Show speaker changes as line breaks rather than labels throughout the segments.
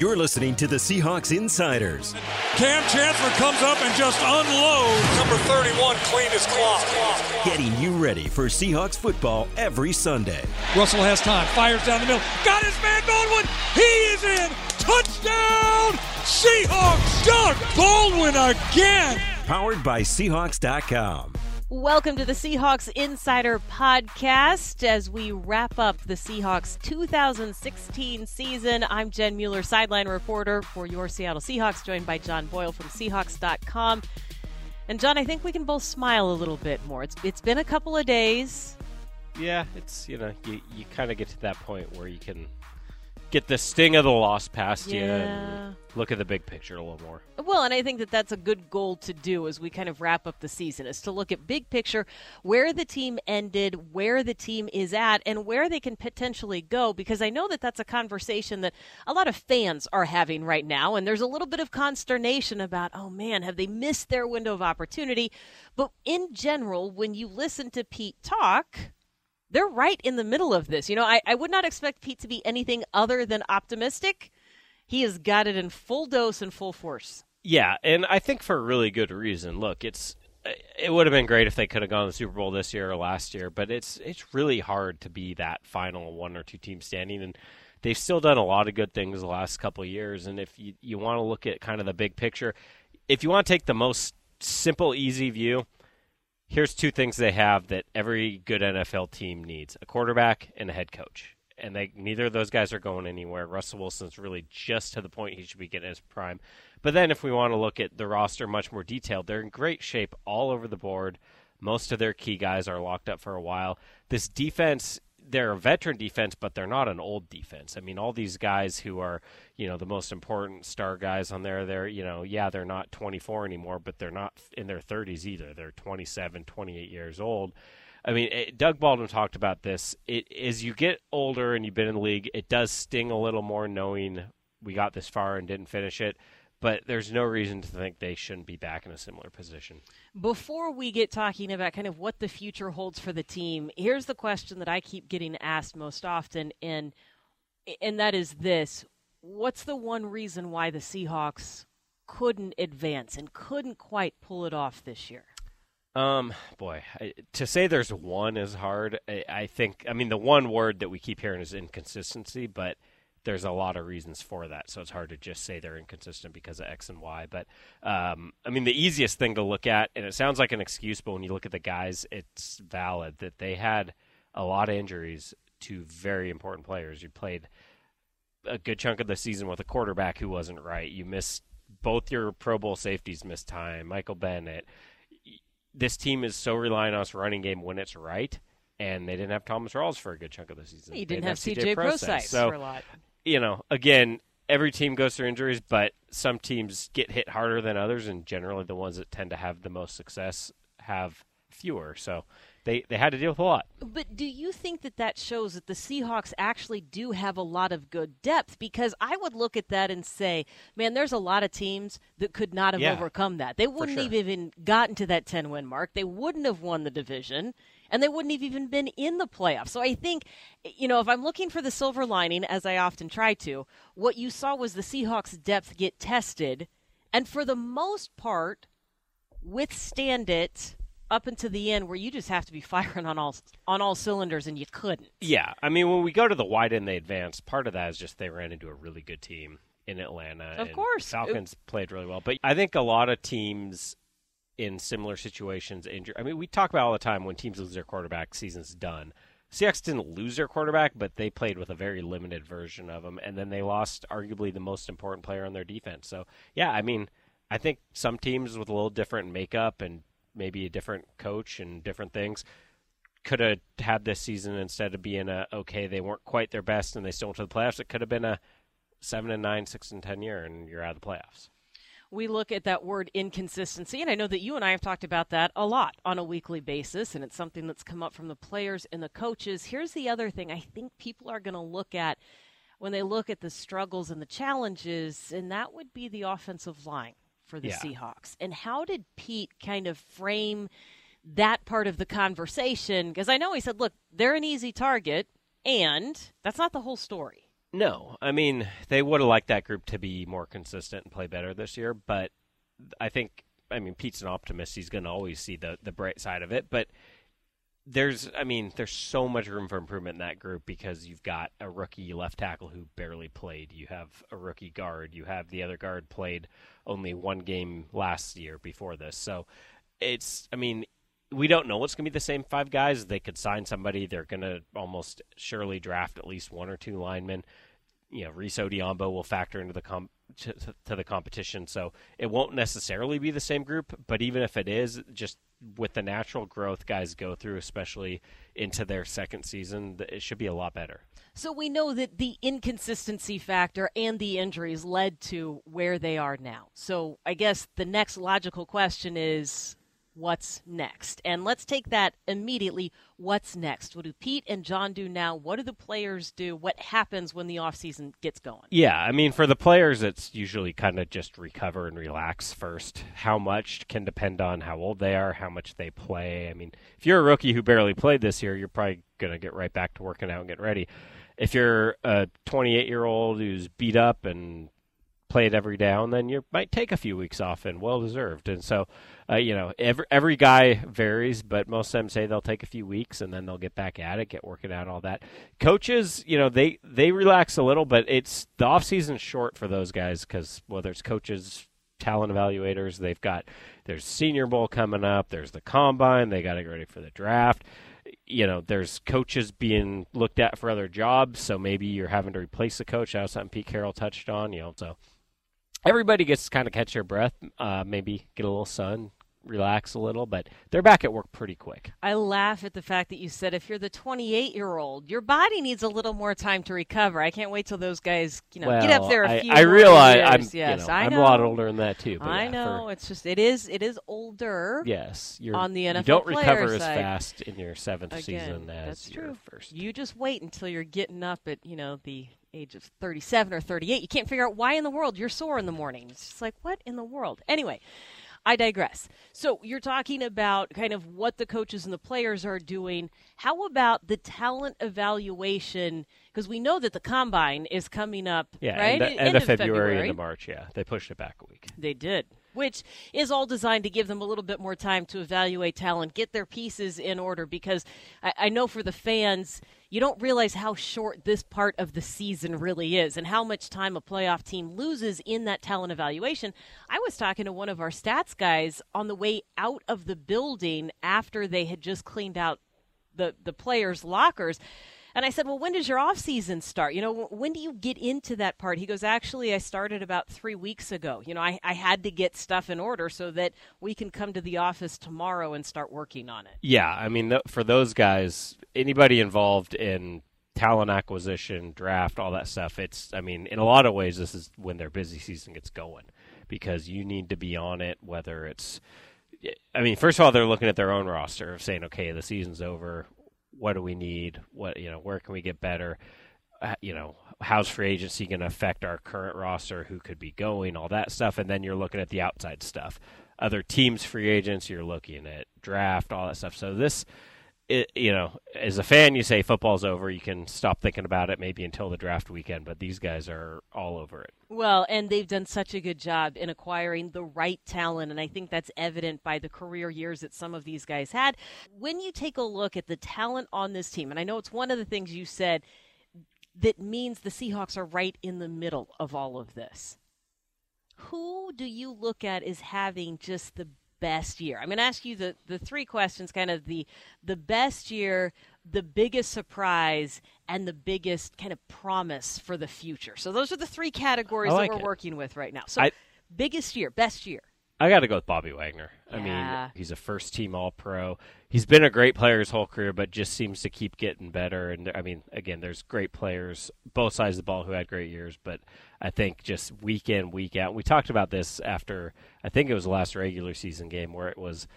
You're listening to the Seahawks Insiders.
Kam Chancellor comes up and just unloads.
Number 31, clean his clock.
Getting you ready for Seahawks football every Sunday.
Russell has time, fires down the middle. Got his man Baldwin. He is in. Touchdown! Seahawks! Doug Baldwin again.
Powered by Seahawks.com.
Welcome to the Seahawks Insider Podcast as we wrap up the Seahawks 2016 season. I'm Jen Mueller, sideline reporter for your Seattle Seahawks, joined by John Boyle from Seahawks.com. And John, I think we can both smile a little bit more. It's it's been a couple of days.
Yeah, it's you know you you kind of get to that point where you can get the sting of the loss past you
Yeah.
and look at the big picture a little more.
Well, and I think that that's a good goal to do as we kind of wrap up the season is to look at big picture, where the team ended, where the team is at, and where they can potentially go. Because I know that that's a conversation that a lot of fans are having right now, and there's a little bit of consternation about, oh man, have they missed their window of opportunity? But in general, when you listen to Pete talk, they're right in the middle of this. You know, I, I would not expect Pete to be anything other than optimistic. He has got it in full dose and full force.
Yeah, and I think for a really good reason. Look, it's it would have been great if they could have gone to the Super Bowl this year or last year, but it's it's really hard to be that final one or two team standing and they've still done a lot of good things the last couple of years and if you you want to look at kind of the big picture, if you want to take the most simple easy view, here's two things they have that every good NFL team needs: a quarterback and a head coach. And they neither of those guys are going anywhere. Russell Wilson's really just to the point he should be getting his prime. But then if we want to look at the roster much more detailed, they're in great shape all over the board. Most of their key guys are locked up for a while. This defense they're a veteran defense, but they're not an old defense. I mean, all these guys who are, you know, the most important star guys on there, they're, you know, yeah, they're not 24 anymore, but they're not in their 30s either. They're 27, 28 years old. I mean, it, Doug Baldwin talked about this. It, as you get older and you've been in the league, it does sting a little more knowing we got this far and didn't finish it. But there's no reason to think they shouldn't be back in a similar position.
Before we get talking about kind of what the future holds for the team, here's the question that I keep getting asked most often and and that is this. What's the one reason why the Seahawks couldn't advance and couldn't quite pull it off this year?
Um, boy, to say there's one is hard. I, I think, I mean, the one word that we keep hearing is inconsistency, but there's a lot of reasons for that. So it's hard to just say they're inconsistent because of X and Y. But um, I mean, the easiest thing to look at, and it sounds like an excuse, but when you look at the guys, it's valid that they had a lot of injuries to very important players. You played a good chunk of the season with a quarterback who wasn't right. You missed both your Pro Bowl safeties missed time. Michael Bennett. This team is so reliant on its running game when it's right, and they didn't have Thomas Rawls for a good chunk of the season.
You
They
didn't have
CJ
CJ
Process.
Procise
So
for a lot.
you know, again, every team goes through injuries, but some teams get hit harder than others, and generally the ones that tend to have the most success have fewer. So they they had to deal with a lot.
But do you think that that shows that the Seahawks actually do have a lot of good depth? Because I would look at that and say, man, there's a lot of teams that could not have
Yeah,
overcome that. They wouldn't
sure.
have even gotten to that 10 win mark. They wouldn't have won the division. And they wouldn't have even been in the playoffs. So I think, you know, if I'm looking for the silver lining, as I often try to, what you saw was the Seahawks' depth get tested, and for the most part, withstand it up until the end, where you just have to be firing on all on all cylinders, and you couldn't.
Yeah, I mean, when we go to the wide end, they advance. Part of that is just they ran into a really good team in Atlanta.
Of
and
course.
Falcons played really well, but I think a lot of teams in similar situations injure. I mean, we talk about all the time when teams lose their quarterback, season's done. Seahawks didn't lose their quarterback, but they played with a very limited version of him, and then they lost arguably the most important player on their defense. So, yeah, I mean, I think some teams with a little different makeup and maybe a different coach and different things could have had this season instead of being a okay, they weren't quite their best and they still went to the playoffs. It could have been a seven and nine, six and ten year, and you're out of the playoffs.
we look at that word inconsistency, and I know that you and I have talked about that a lot on a weekly basis, and it's something that's come up from the players and the coaches. Here's the other thing I think people are going to look at when they look at the struggles and the challenges, and that would be the offensive line for the
Yeah.
Seahawks. And how did Pete kind of frame that part of the conversation? Because I know he said, look, they're an easy target, and that's not the whole story.
No, I mean they would have liked that group to be more consistent and play better this year, but I think I mean Pete's an optimist. He's going to always see the the bright side of it, but there's I mean there's so much room for improvement in that group because you've got a rookie left tackle who barely played. You have a rookie guard. You have the other guard played only one game last year before this. So it's I mean we don't know what's going to be the same five guys. They could sign somebody. They're going to almost surely draft at least one or two linemen. You know, Rees Odhiambo will factor into the com- to, to the competition, so it won't necessarily be the same group. But even if it is, just with the natural growth guys go through, especially into their second season, it should be a lot better.
So we know that the inconsistency factor and the injuries led to where they are now. So I guess the next logical question is what's next? And let's take that immediately. What's next? What do Pete and John do now? What do the players do? What happens when the offseason gets going?
Yeah, I mean, for the players, it's usually kind of just recover and relax first. How much can depend on how old they are, how much they play. I mean, if you're a rookie who barely played this year, you're probably going to get right back to working out and getting ready. If you're a 28 year old who's beat up and played every down, then you might take a few weeks off and well deserved. And so, uh, you know, every every guy varies, but most of them say they'll take a few weeks and then they'll get back at it, get working out, all that. Coaches, you know, they they relax a little, but it's the off season's short for those guys because whether it's coaches, talent evaluators, they've got there's Senior Bowl coming up, there's the combine, they got to get ready for the draft you know, there's coaches being looked at for other jobs, so maybe you're having to replace the coach. That was something Pete Carroll touched on, you know. So everybody gets to kind of catch their breath, uh, maybe get a little sun, relax a little, but they're back at work pretty quick.
I laugh at the fact that you said if you're the 28 year old, your body needs a little more time to recover. I can't wait till those guys, you know,
well,
get up there a
I,
few.
I realize
years.
I'm,
yes,
you know,
I
I'm a lot older than that too. But
I
yeah,
know
for-
it's just it is it is older.
yes, you're
on the
You don't recover as fast in your seventh
Again,
season as your
true.
first.
You just wait until you're getting up at you know the age of 37 or 38. You can't figure out why in the world you're sore in the morning. It's just like what in the world. Anyway. I digress. So you're talking about kind of what the coaches and the players are doing. How about the talent evaluation? Because we know that the combine is coming up,
yeah,
right?
end,
End
end of February,
February.
into March. Yeah, they pushed it back a week.
They did. Which is all designed to give them a little bit more time to evaluate talent, get their pieces in order. Because I, I know for the fans, you don't realize how short this part of the season really is and how much time a playoff team loses in that talent evaluation. I was talking to one of our stats guys on the way out of the building after they had just cleaned out the, the players' lockers. And I said, "Well, when does your off season start? You know, when do you get into that part?" He goes, "Actually, I started about three weeks ago. You know, I, I had to get stuff in order so that we can come to the office tomorrow and start working on it."
Yeah, I mean, th- for those guys, anybody involved in talent acquisition, draft, all that stuff, it's, I mean, in a lot of ways, this is when their busy season gets going because you need to be on it, whether it's, I mean, first of all, they're looking at their own roster of saying, okay, the season's over. What do we need? What, you know, where can we get better? Uh, you know, how's free agency going to affect our current roster? Who could be going? All that stuff. And then you're looking at the outside stuff. Other teams, free agents, you're looking at draft, all that stuff. So this, it, you know, as a fan, you say football's over. You can stop thinking about it maybe until the draft weekend, but these guys are all over it.
Well, and they've done such a good job in acquiring the right talent, and I think that's evident by the career years that some of these guys had. When you take a look at the talent on this team, and I know it's one of the things you said that means the Seahawks are right in the middle of all of this. Who do you look at as having just the best year? I'm going to ask you the, the three questions kind of the the best year, the biggest surprise, and the biggest kind of promise for the future. So those are the three categories
like
that we're
it.
working with right now. So
I-
biggest year, best year.
I got to go with Bobby Wagner. I mean, he's a first team All Pro. He's been a great player his whole career, but just seems to keep getting better. And I mean, again, there's great players both sides of the ball who had great years, but I think just week in, week out. We talked about this after I think it was the last regular season game where it was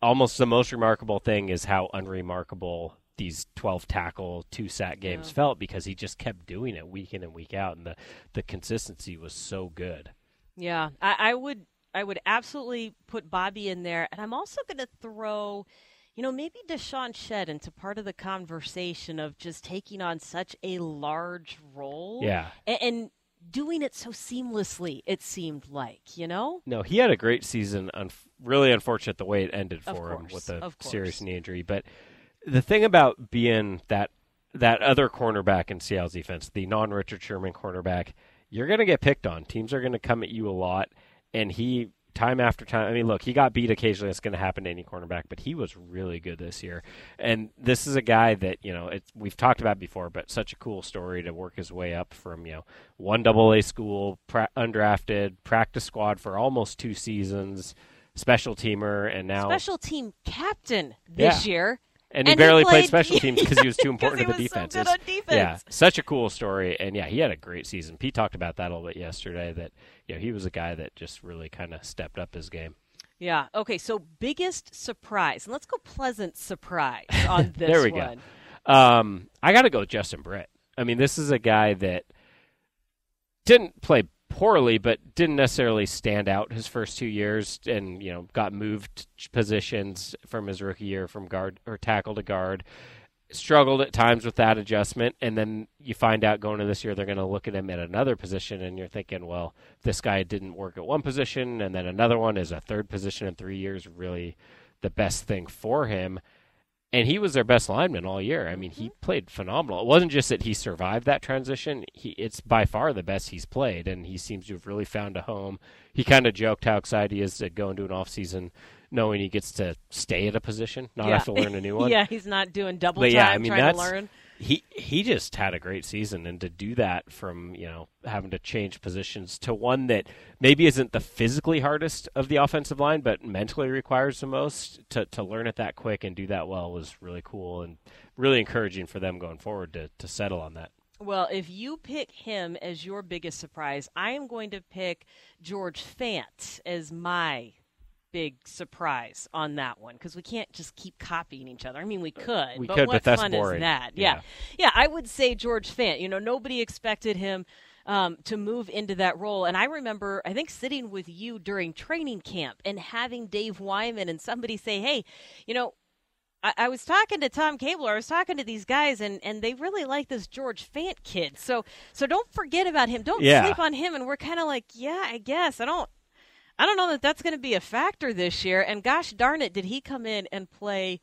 almost the most remarkable thing is how unremarkable these 12 tackle two sack games
Yeah.
felt because he just kept doing it week in and week out and the the consistency was so good.
Yeah, I, I would I would absolutely put Bobby in there, and I'm also going to throw, you know, maybe DeShawn Shead into part of the conversation of just taking on such a large role.
Yeah.
And, and doing it so seamlessly, it seemed like, you know?
No, he had a great season. Un- really unfortunate the way it ended for him with a serious knee injury. But the thing about being that that other cornerback in Seattle's defense, the non Richard Sherman cornerback, you're going to get picked on. Teams are going to come at you a lot, and he time after time. I mean, look, he got beat occasionally. It's going to happen to any cornerback, but he was really good this year. And this is a guy that you know it's, we've talked about before, but such a cool story to work his way up from you know one double A school, pra- undrafted, practice squad for almost two seasons, special teamer, and now
Special team captain this
Yeah.
year.
And he
and he
barely played,
played-
special teams because he was too important to the
was so
defense.
defense.
Yeah, such a cool story, and yeah, he had a great season. Pete talked about that a little bit yesterday. That you know, he was a guy that just really kind of stepped up his game.
Yeah. Okay. So biggest surprise, and let's go pleasant surprise on this
there we
one.
go. Um, I got to go with Justin Britt. I mean, this is a guy that didn't play poorly, but didn't necessarily stand out his first two years, and you know, got moved positions from his rookie year from guard or tackle to guard. Struggled at times with that adjustment, and then you find out going into this year they're going to look at him at another position, and you're thinking, well, this guy didn't work at one position, and then another one is a third position in three years, really the best thing for him and he was their best lineman all year. I mean, he mm-hmm. played phenomenal. It wasn't just that he survived that transition; he it's by far the best he's played, and he seems to have really found a home. He kind of joked how excited he is to go into an off season, knowing he gets to stay at a position, not
yeah.
have to learn a new one.
yeah, he's not doing double
But
time
yeah, I mean
trying to learn.
He he just had a great season, and to do that from you know having to change positions to one that maybe isn't the physically hardest of the offensive line, but mentally requires the most to to learn it that quick and do that well was really cool and really encouraging for them going forward to to settle on that.
Well, if you pick him as your biggest surprise, I am going to pick George Fant as my big surprise on that one because we can't just keep copying each other. I mean, we could,
We
but
could,
what
but that's
fun
boring.
is that?
Yeah.
Yeah. yeah, I would say George Fant. You know, nobody expected him um, to move into that role, and I remember, I think, sitting with you during training camp and having Dave Wyman and somebody say, "Hey, you know." I, I was talking to Tom Cable. I was talking to these guys, and, and they really like this George Fant kid. So so don't forget about him. Don't
Yeah.
sleep on him. And we're kind of like, yeah, I guess I don't. I don't know that that's going to be a factor this year. And gosh darn it, did he come in and play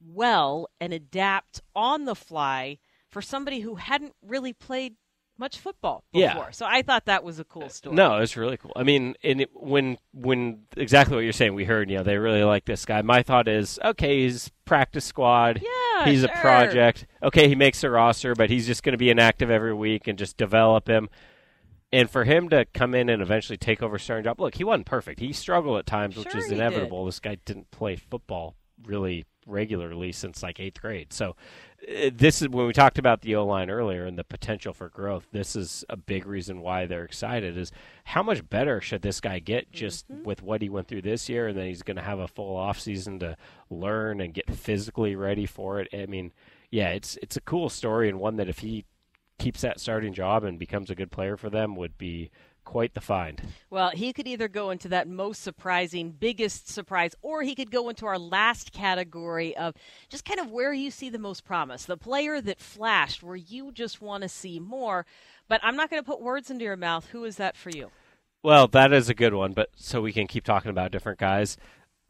well and adapt on the fly for somebody who hadn't really played much football before?
Yeah.
So I thought that was a cool story.
No, it's really cool. I mean, and it, when when exactly what you're saying, we heard you know they really like this guy. My thought is, okay, he's practice squad.
Yeah,
he's a project. Okay, he makes the roster, but he's just going to be inactive every week and just develop him. And for him to come in and eventually take over starting job, look, he wasn't perfect. He struggled at times, which
Sure
is
he
inevitable. This guy didn't play football really regularly since like eighth grade. So uh, this is when we talked about the O line earlier and the potential for growth. This is a big reason why they're excited. Is how much better should this guy get just
Mm-hmm.
with what he went through this year, and then he's going to have a full off season to learn and get physically ready for it. I mean, yeah, it's it's a cool story and one that if he keeps that starting job and becomes a good player for them would be quite the find.
Well, he could either go into that most surprising, biggest surprise, or he could go into our last category of just kind of where you see the most promise, the player that flashed, where you just want to see more. But I'm not going to put words into your mouth. Who is that for you?
Well, that is a good one, but so we can keep talking about different guys.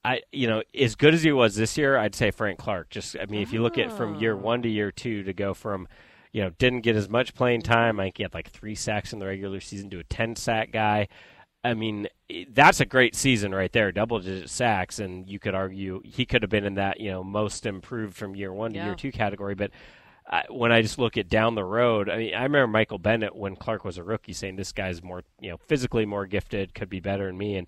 I, you know, as good as he was this year, I'd say Frank Clark. Just, I mean, if you look at from year ah. one to year two, to go from, you know, didn't get as much playing time. I think he had like three sacks in the regular season to a ten sack guy. I mean, that's a great season right there, double digit sacks, and you could argue he could have been in that, you know, most improved from year one to
Yeah.
year two category. But I, when I just look at down the road, I mean, I remember Michael Bennett when Clark was a rookie saying this guy's more, you know, physically more gifted, could be better than me, and.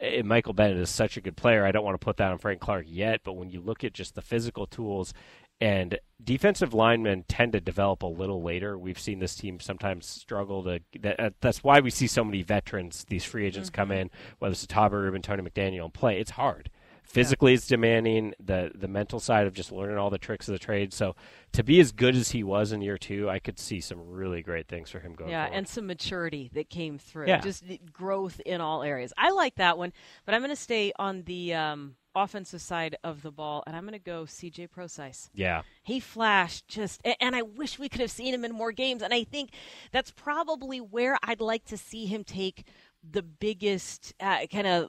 eh, Michael Bennett is such a good player. I don't want to put that on Frank Clark yet, but when you look at just the physical tools and defensive linemen tend to develop a little later. We've seen this team sometimes struggle to. That, uh, that's why we see so many veterans, these free agents, come in, whether it's Ahtyba, Rubin, Tony McDaniel, and play. It's hard Physically, it's demanding the the mental side of just learning all the tricks of the trade. So to be as good as he was in year two, I could see some really great things for him going.
Yeah,
forward.
and some maturity that came through.
Yeah.
Just growth in all areas. I like that one, but I'm going to stay on the um, offensive side of the ball, and I'm going to go CJ Procise.
yeah,
He flashed just, and I wish we could have seen him in more games. And I think that's probably where I'd like to see him take the biggest uh, kind of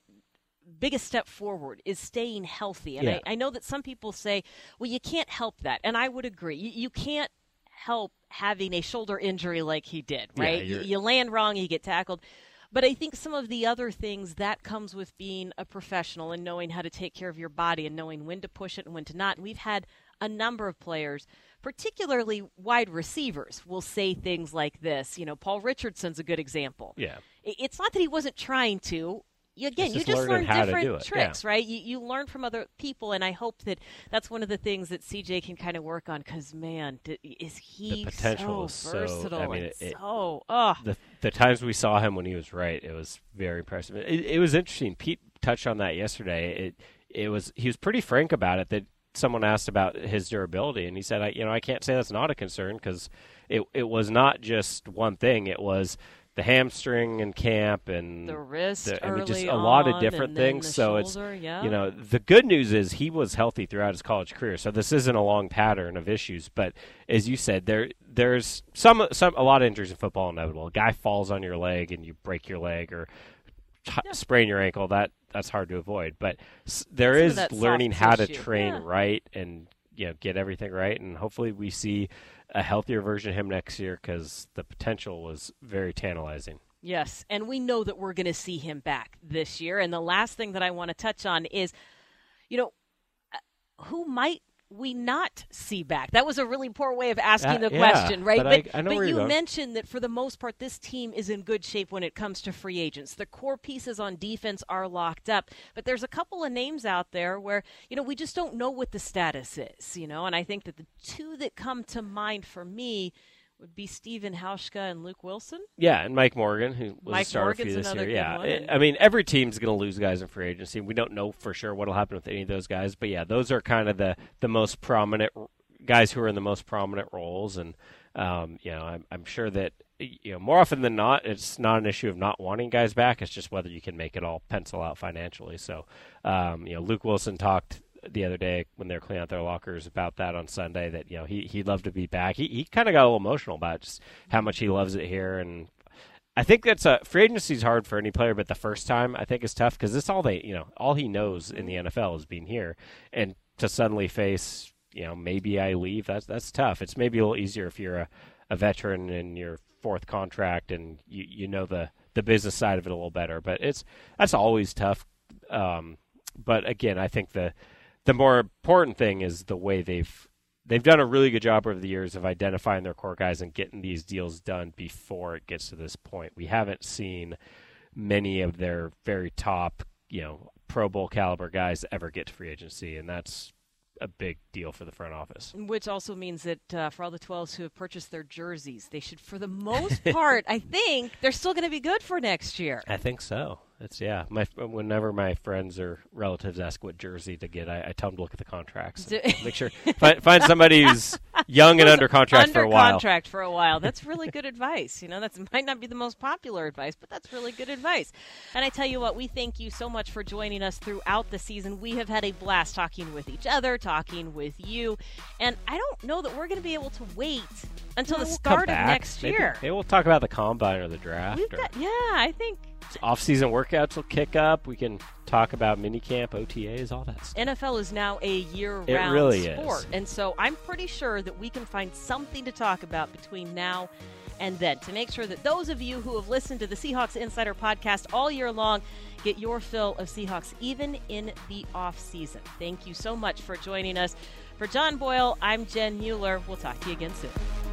biggest step forward is staying healthy. And
Yeah.
I, I know that some people say, well, you can't help that. And I would agree. You, you can't help having a shoulder injury like he did, right? you,
you're-
you land wrong, you get tackled. But I think some of the other things that comes with being a professional and knowing how to take care of your body and knowing when to push it and when to not. And we've had a number of players, particularly wide receivers, will say things like this. You know, Paul Richardson's a good example.
yeah.
It's not that he wasn't trying to. Again,
He's
you
just
just learn different tricks,
yeah.
right? You, you learn from other people, and I hope that that's one of the things that CJ can kind of work on. Because man, d- is he
potential
so
so- I
versatile
mean,
and
it-
so oh
the the times we saw him when he was right, it was very impressive. It, it was interesting. Pete touched on that yesterday. It it was he was pretty frank about it. That someone asked about his durability, and he said, I, "You know, I can't say that's not a concern because it it was not just one thing. It was." The hamstring in camp and
The wrist
the- I mean, just a lot of different things. so
shoulder,
it's
yeah.
you know the good news is he was healthy throughout his college career. So this isn't a long pattern of issues. But as you said, there there's some some a lot of injuries in football inevitable. A guy falls on your leg and you break your leg or t- sprain your ankle. That that's hard to avoid. But s- there is learning how to train
Yeah.
right and you know get everything right. And hopefully we see a healthier version of him next year because the potential was very tantalizing.
Yes, and we know that we're going to see him back this year. And the last thing that I want to touch on is, you know, uh, who might we not see back? That was a really poor way of asking
Uh,
the
yeah,
question, right?
but I- I know where
you
going.
mentioned that for the most part, this team is in good shape when it comes to free agents. The core pieces on defense are locked up, but there's a couple of names out there where you know we just don't know what the status is, you know. And I think that the two that come to mind for me would be Steven Hauschka and Luke Wilson.
Yeah, and Mike Morgan, who was
Mike
a starter for you
Morgan's
this
another
year.
good
Yeah, It- I mean every team's going to lose guys in free agency. We don't know for sure what'll happen with any of those guys, but yeah, those are kind of the the most prominent guys who are in the most prominent roles, and um, you know, I'm, I'm sure that you know more often than not, it's not an issue of not wanting guys back. It's just whether you can make it all pencil out financially. So, um, you know, Luke Wilson talked the other day when they were cleaning out their lockers about that on Sunday that you know he he'd love to be back. He he kind of got a little emotional about just how much he loves it here and. I think that's a free agency is hard for any player, but the first time I think is tough because it's all they, you know, all he knows in the NFL is being here, and to suddenly face, you know, maybe I leave. That's that's tough. It's maybe a little easier if you're a, a veteran in your fourth contract and you you know the the business side of it a little better. But it's that's always tough. Um, but again, I think the the more important thing is the way they've they've done a really good job over the years of identifying their core guys and getting these deals done before it gets to this point. We haven't seen many of their very top, you know, Pro Bowl caliber guys ever get to free agency, and that's a big deal for the front office.
Which also means that uh, for all the 12s who have purchased their jerseys, they should, for the most part, I think, they're still going to be good for next year.
I think so. It's yeah. My whenever my friends or relatives ask what jersey to get, I, I tell them to look at the contracts. Make sure find, find somebody who's young and under contract
Under
for a while.
contract for a while. That's really good advice. You know, that might not be the most popular advice, but that's really good advice. And I tell you what, we thank you so much for joining us throughout the season. We have had a blast talking with each other, talking with you, and I don't know that we're going to be able to wait until
Yeah,
the
we'll
start of next
Maybe-
year.
Maybe we'll talk about the combine or the draft.
We've
or
got, yeah, I think
off-season workouts will kick up. We can talk about minicamp, OTAs, all that stuff.
NFL is now a year-round
It really
sport,
is.
and so I'm pretty sure that we can find something to talk about between now and then to make sure that those of you who have listened to the Seahawks Insider podcast all year long get your fill of Seahawks even in the off season. Thank you so much for joining us. For John Boyle, I'm Jen Mueller. We'll talk to you again soon.